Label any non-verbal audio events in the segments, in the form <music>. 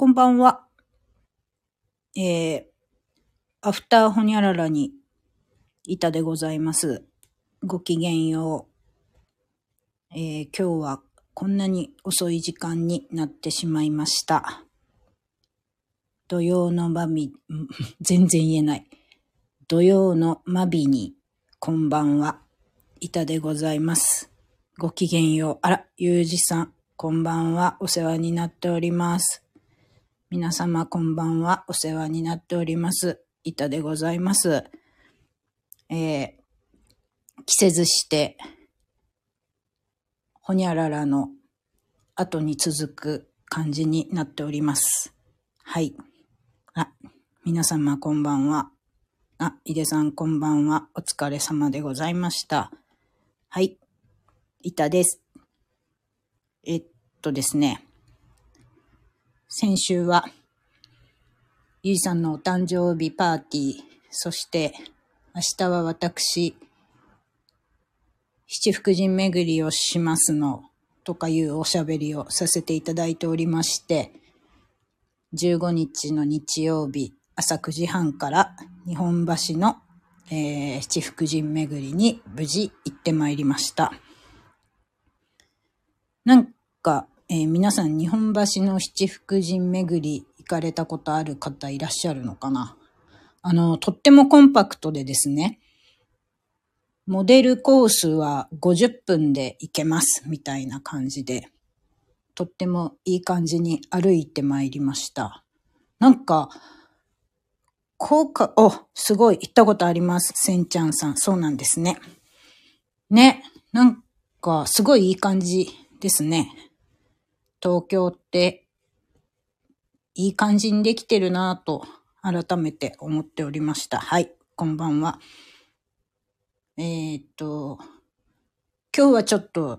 こんばんは。えー、アフターホニャララにいたでございます。ごきげんよう。えー、今日はこんなに遅い時間になってしまいました。土曜のまび、<laughs> 全然言えない。土曜のまびに、こんばんは。いたでございます。ごきげんよう。あら、ゆうじさん、こんばんは。お世話になっております。皆様こんばんは。お世話になっております。いたでございます。えー、着せずして、ほにゃららの後に続く感じになっております。はい。あ、皆様こんばんは。あ、井出さんこんばんは。お疲れ様でございました。はい。いたです。えっとですね。先週は、ゆいさんのお誕生日パーティー、そして明日は私、七福神巡りをしますの、とかいうおしゃべりをさせていただいておりまして、15日の日曜日、朝9時半から日本橋の、えー七福神巡りに無事行ってまいりました。なんか、えー皆さん日本橋の七福神巡り行かれたことある方いらっしゃるのかな？あの、とってもコンパクトでですね、モデルコースは50分で行けますみたいな感じで、とってもいい感じに歩いてまいりました。なんか、効果、お、すごい、行ったことあります。せんちゃんさん。そうなんですね。ね、なんか、すごいいい感じですね。東京って、いい感じにできてるなぁと、改めて思っておりました。はい、こんばんは。えーっと、今日はちょっと、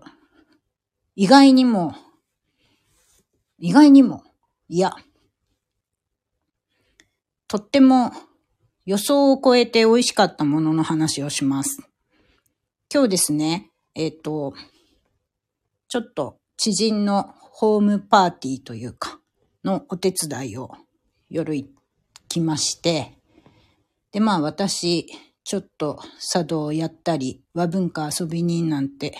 意外にも、意外にも、いや、とっても予想を超えて美味しかったものの話をします。今日ですね、えーっと、ちょっと知人のホームパーティーというか、のお手伝いを夜行きまして、で、まあ私、ちょっと茶道をやったり、和文化遊び人なんて、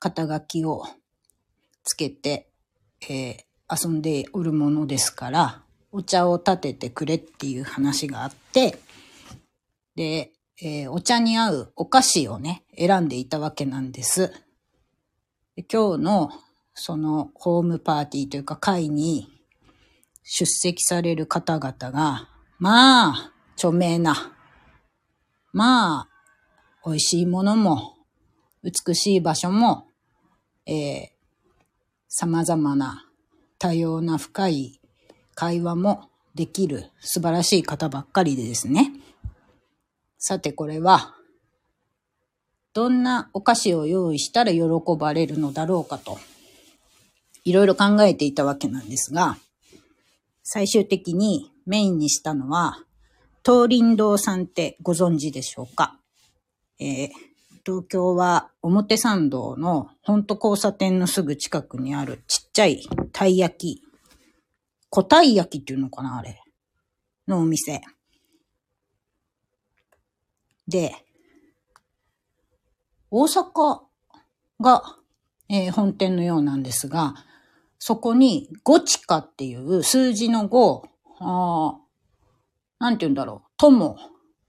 肩書きをつけて、えー遊んでおるものですから、お茶を立ててくれっていう話があって、で、えーお茶に合うお菓子をね、選んでいたわけなんです。今日のそのホームパーティーというか会に出席される方々が、まあ、著名な、まあ、美味しいものも、美しい場所も、えー、様々な多様な深い会話もできる素晴らしい方ばっかりでですね。さてこれは、どんなお菓子を用意したら喜ばれるのだろうかと、いろいろ考えていたわけなんですが、最終的にメインにしたのは、東林堂さんってご存知でしょうか？えー東京は表参道の本当交差点のすぐ近くにあるちっちゃいたい焼き、小たい焼きっていうのかなあれ。のお店。で、大阪が、えー本店のようなんですが、そこに、ゴチカっていう数字の5、あーなんて言うんだろう、友、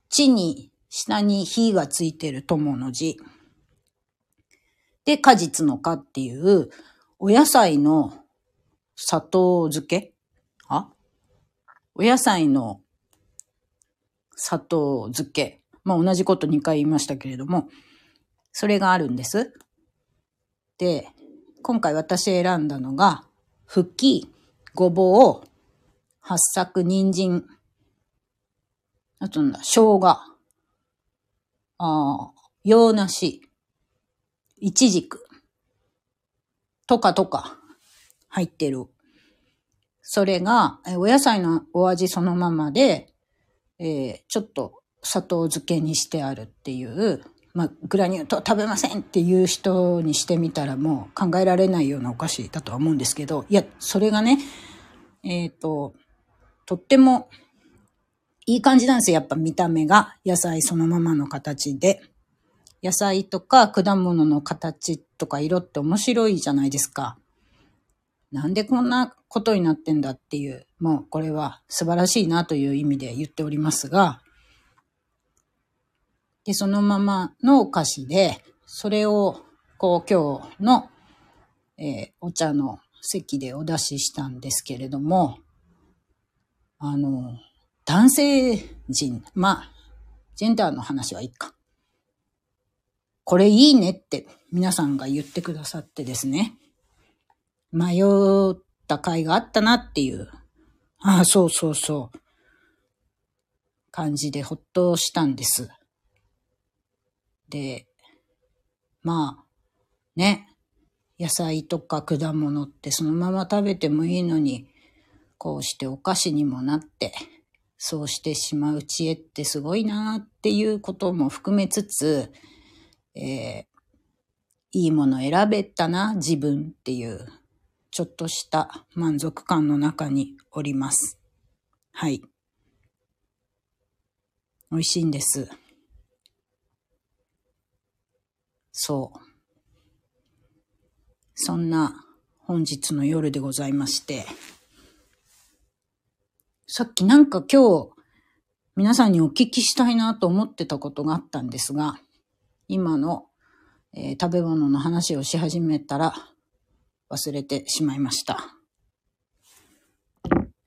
地に、下に火がついてる友の字。で、果実の果っていう、お野菜の砂糖漬け？あ？お野菜の砂糖漬け。まあ同じこと2回言いましたけれども、それがあるんです。で、今回私選んだのが、ふき、ごぼう、八作、人参、あとなんだ、生姜、ああ、洋梨、いちじく、とかとか入ってる。それが、お野菜のお味そのままで、えーちょっと砂糖漬けにしてあるっていう、まあ、グラニュー糖食べませんっていう人にしてみたらもう考えられないようなお菓子だとは思うんですけど、いや、それがね、えっ、と、とってもいい感じなんですよ。やっぱ見た目が野菜そのままの形で。野菜とか果物の形とか色って面白いじゃないですか。なんでこんなことになってんだっていう、もうこれは素晴らしいなという意味で言っておりますが、で、そのままのお菓子で、それを、こう今日の、えー、お茶の席でお出ししたんですけれども、あの、男性陣、まあ、ジェンダーの話はいいか。これいいねって皆さんが言ってくださってですね。迷った甲斐があったなっていう。ああ、そうそうそう。感じでほっとしたんです。で、まあ、ね、野菜とか果物ってそのまま食べてもいいのに、こうしてお菓子にもなって、そうしてしまう知恵ってすごいなっていうことも含めつつ、えー、いいもの選べたな、自分っていう、ちょっとした満足感の中におります。はい。美味しいんです。そう。そんな本日の夜でございまして、さっきなんか今日皆さんにお聞きしたいなと思ってたことがあったんですが、今の、えー、食べ物の話をし始めたら忘れてしまいました。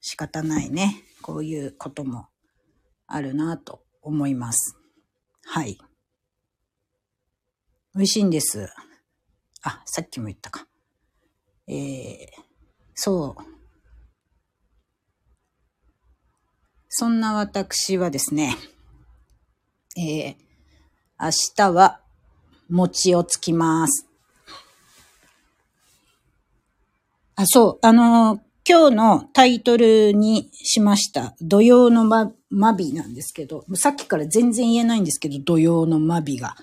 仕方ないね。こういうこともあるなと思います。はい。美味しいんです。あ、さっきも言ったか。えー、そう。そんな私はですね、えー、明日は餅をつきます。あ、そう、あのー、今日のタイトルにしました。土曜のま、マビなんですけど、さっきから全然言えないんですけど、土曜のマビが。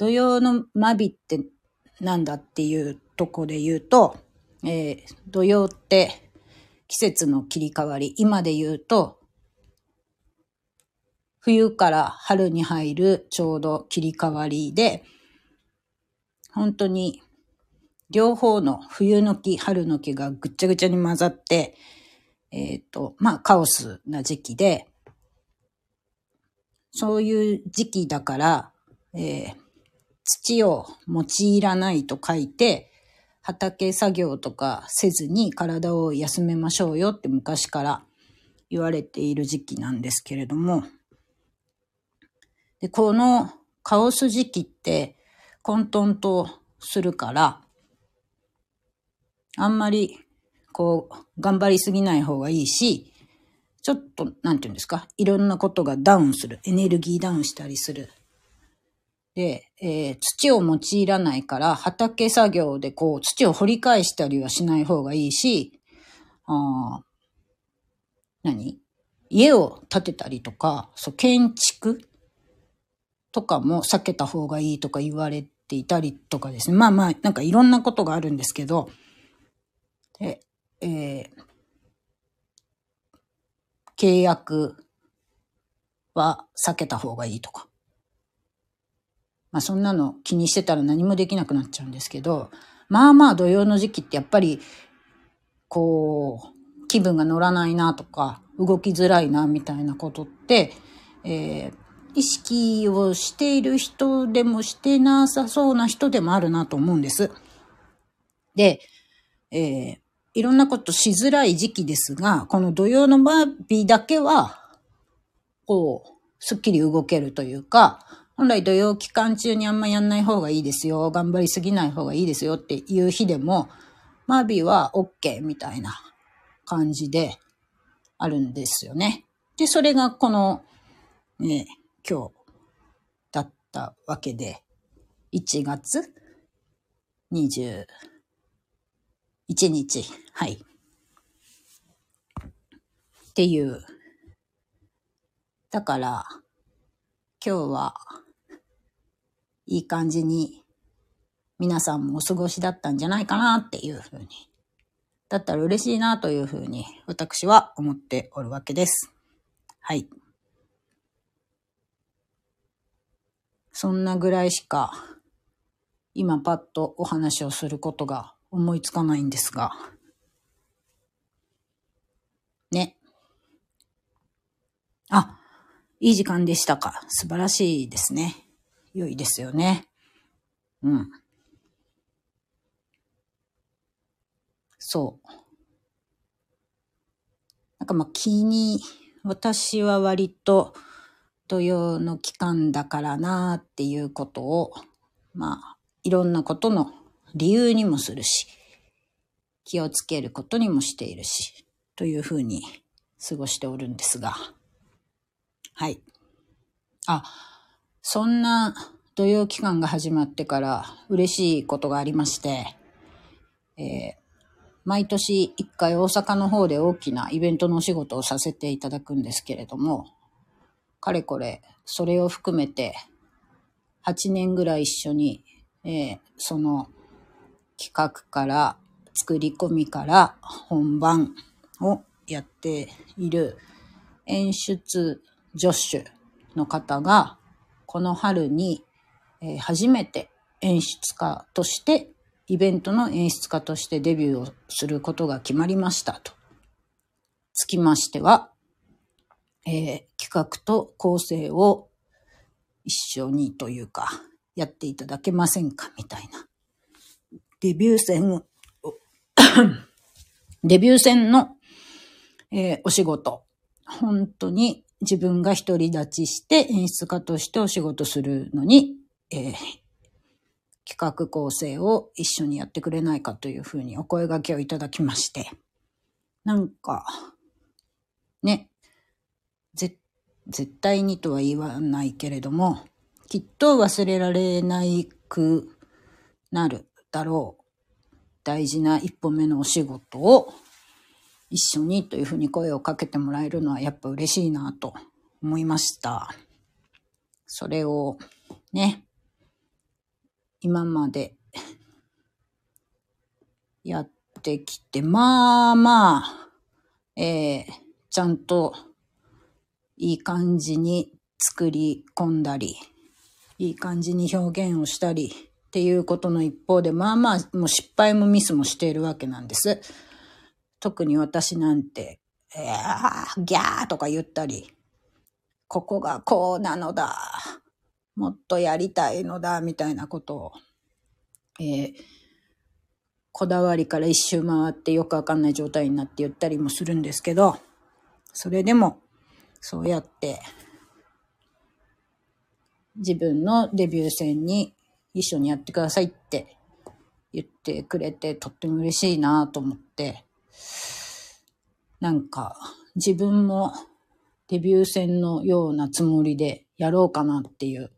土曜のマビってなんだっていうとこで言うと、えー、土曜って季節の切り替わり、今で言うと、冬から春に入るちょうど切り替わりで、本当に両方の冬の木、春の木がぐっちゃぐちゃに混ざって、えっ、ー、と、まあカオスな時期で、そういう時期だから、えー、土を用いらないと書いて、畑作業とかせずに体を休めましょうよって昔から言われている時期なんですけれども、でこのカオス時期って混沌とするから、あんまりこう頑張りすぎない方がいいし、ちょっと、なんていうんですか、いろんなことがダウンする。エネルギーダウンしたりする。で、えー、土を用いらないから畑作業でこう土を掘り返したりはしない方がいいし、あ何？家を建てたりとか、そう、建築？とかも避けた方がいいとか言われていたりとかですね。まあまあ、なんかいろんなことがあるんですけど、で、えー、契約は避けた方がいいとか。まあそんなの気にしてたら何もできなくなっちゃうんですけど、まあまあ土曜の時期ってやっぱり、こう、気分が乗らないなとか、動きづらいなみたいなことって、えー、意識をしている人でもしてなさそうな人でもあるなと思うんです。で、えー、いろんなことしづらい時期ですが、この土曜のバービーだけは、こう、すっきり動けるというか、本来土曜期間中にあんまやんない方がいいですよ。頑張りすぎない方がいいですよっていう日でも、マービーは OK みたいな感じであるんですよね。で、それがこの、ね、今日だったわけで、1月21日、はい。っていう。だから、今日は、いい感じに皆さんもお過ごしだったんじゃないかなっていうふうにだったら嬉しいなというふうに私は思っておるわけです。はい。そんなぐらいしか今パッとお話をすることが思いつかないんですが。ね。あ、いい時間でしたか。素晴らしいですね。良いですよね。うん。そう。なんかまあ気に、私は割と土曜の期間だからなっていうことを、まあ、いろんなことの理由にもするし、気をつけることにもしているし、というふうに過ごしておるんですが。はい。あ、そんな土曜期間が始まってから嬉しいことがありまして、えー、毎年一回大阪の方で大きなイベントのお仕事をさせていただくんですけれども、かれこれ、それを含めて、8年ぐらい一緒に、えー、その企画から作り込みから本番をやっている演出助手の方が、この春に、えー、初めて演出家としてイベントの演出家としてデビューをすることが決まりましたと。つきましては、えー、企画と構成を一緒にというか、やっていただけませんかみたいな。デビュー戦 <coughs> デビュー戦の、えー、お仕事。本当に自分が独り立ちして演出家としてお仕事するのに、えー、企画構成を一緒にやってくれないかというふうにお声掛けをいただきまして、なんか、ね、絶対にとは言わないけれども、きっと忘れられないくなるだろう。大事な一歩目のお仕事を一緒にというふうに声をかけてもらえるのはやっぱ嬉しいなと思いました。それをね、今までやってきて、まあまあ、えー、ちゃんといい感じに作り込んだり、いい感じに表現をしたりっていうことの一方で、まあまあ、もう失敗もミスもしているわけなんです。特に私なんて、えー、ギャーとか言ったり、ここがこうなのだ。もっとやりたいのだ、みたいなことを、えー、こだわりから一周回ってよくわかんない状態になって言ったりもするんですけど、それでも、そうやって、自分のデビュー戦に一緒にやってくださいって言ってくれてとっても嬉しいなと思って、なんか自分もデビュー戦のようなつもりでやろうかなっていう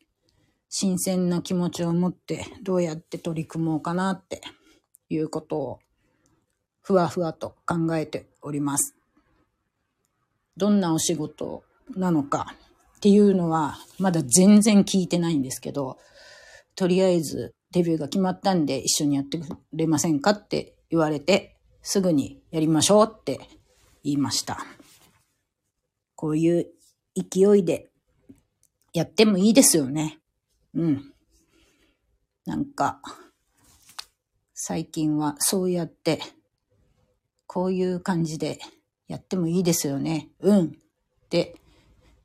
新鮮な気持ちを持ってどうやって取り組もうかなっていうことをふわふわと考えております。どんなお仕事なのかっていうのはまだ全然聞いてないんですけど、とりあえずデビューが決まったんで一緒にやってくれませんかって言われてすぐにやりましょうって言いました。こういう勢いでやってもいいですよね。うん。なんか、最近はそうやって、こういう感じでやってもいいですよね。うん。で、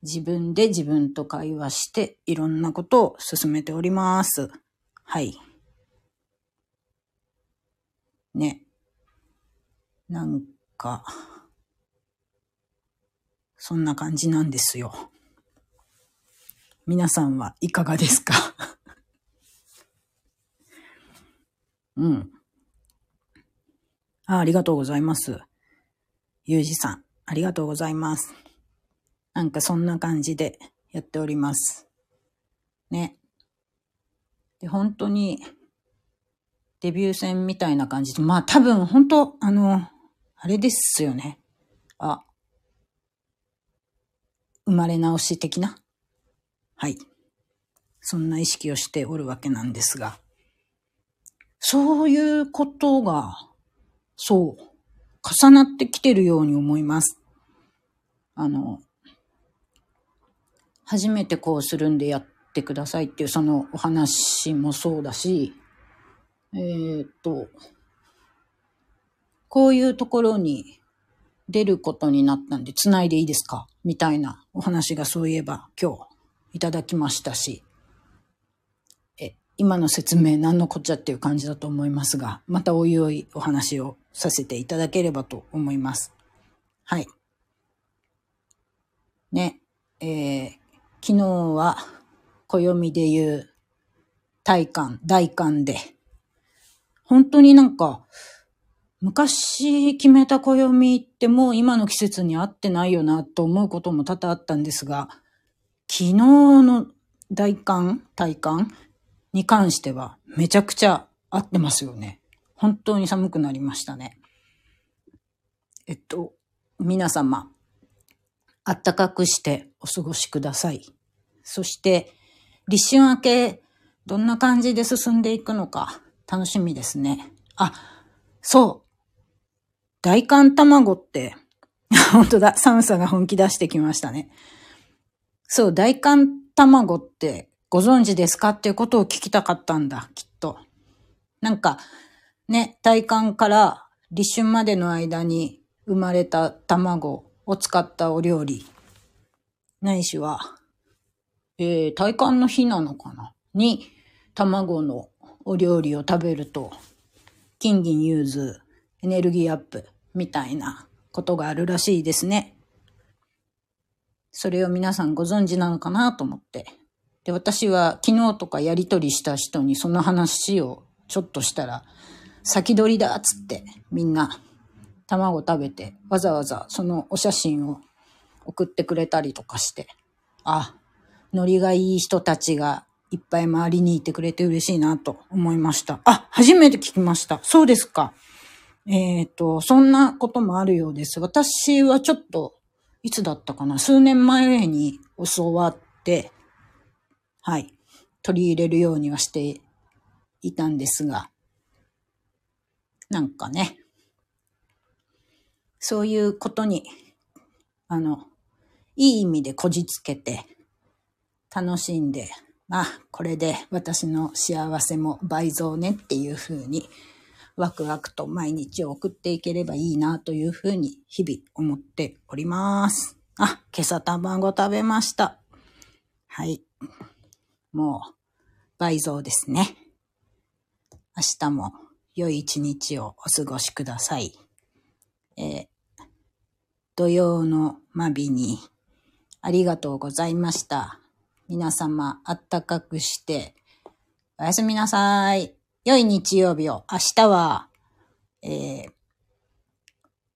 自分で自分と会話して、いろんなことを進めております。はい。ね。なんか、そんな感じなんですよ。皆さんはいかがですか？<laughs> うん。あありがとうございます。ゆうじさん、ありがとうございます。なんかそんな感じでやっております。ね。で、本当に、デビュー戦みたいな感じで、まあ多分本当、あの、あれですよね。あ、生まれ直し的な？はい。そんな意識をしておるわけなんですが、そういうことが、そう、重なってきてるように思います。あの、初めてこうするんでやってくださいっていうそのお話もそうだし、えー、っと、こういうところに出ることになったんで、繋いでいいですか？みたいなお話がそういえば今日いただきましたし、え、今の説明何のこっちゃっていう感じだと思いますが、またおいおいお話をさせていただければと思います。はい。ね、えー、昨日は暦で言う大寒、大寒で、本当になんか、昔決めた暦ってもう今の季節に合ってないよなと思うことも多々あったんですが、昨日の大寒、体感に関してはめちゃくちゃ合ってますよね。本当に寒くなりましたね。えっと、皆様、あったかくしてお過ごしください。そして、立春明け、どんな感じで進んでいくのか楽しみですね。あ、そう。大寒卵って、<laughs> 本当だ、寒さが本気出してきましたね。そう、大寒卵ってご存知ですかっていうことを聞きたかったんだ、きっと。なんか、ね、大寒から立春までの間に生まれた卵を使ったお料理。ないしは、えー、大寒の日なのかな？に、卵のお料理を食べると、金銀融通、エネルギーアップ、みたいなことがあるらしいですね。それを皆さんご存知なのかなと思って。で、私は昨日とかやりとりした人にその話をちょっとしたら、先取りだっつってみんな卵食べてわざわざそのお写真を送ってくれたりとかして、あ、ノリがいい人たちがいっぱい周りにいてくれて嬉しいなと思いました。あ、初めて聞きました。そうですか。えっ、ー、と、そんなこともあるようです。私はちょっと、いつだったかな？数年前に教わって、はい、取り入れるようにはしていたんですが、なんかね、そういうことに、あの、いい意味でこじつけて、楽しんで、あ、これで私の幸せも倍増ねっていうふうにワクワクと毎日を送っていければいいなというふうに日々思っております。あ、今朝卵食べました。はい。もう倍増ですね。明日も良い一日をお過ごしください。えー、土曜の間日にありがとうございました。皆様あったかくしておやすみなさい。良い日曜日を。明日は、えー、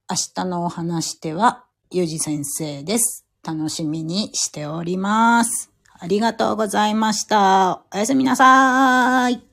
明日のお話では、ゆうじ先生です。楽しみにしております。ありがとうございました。おやすみなさーい。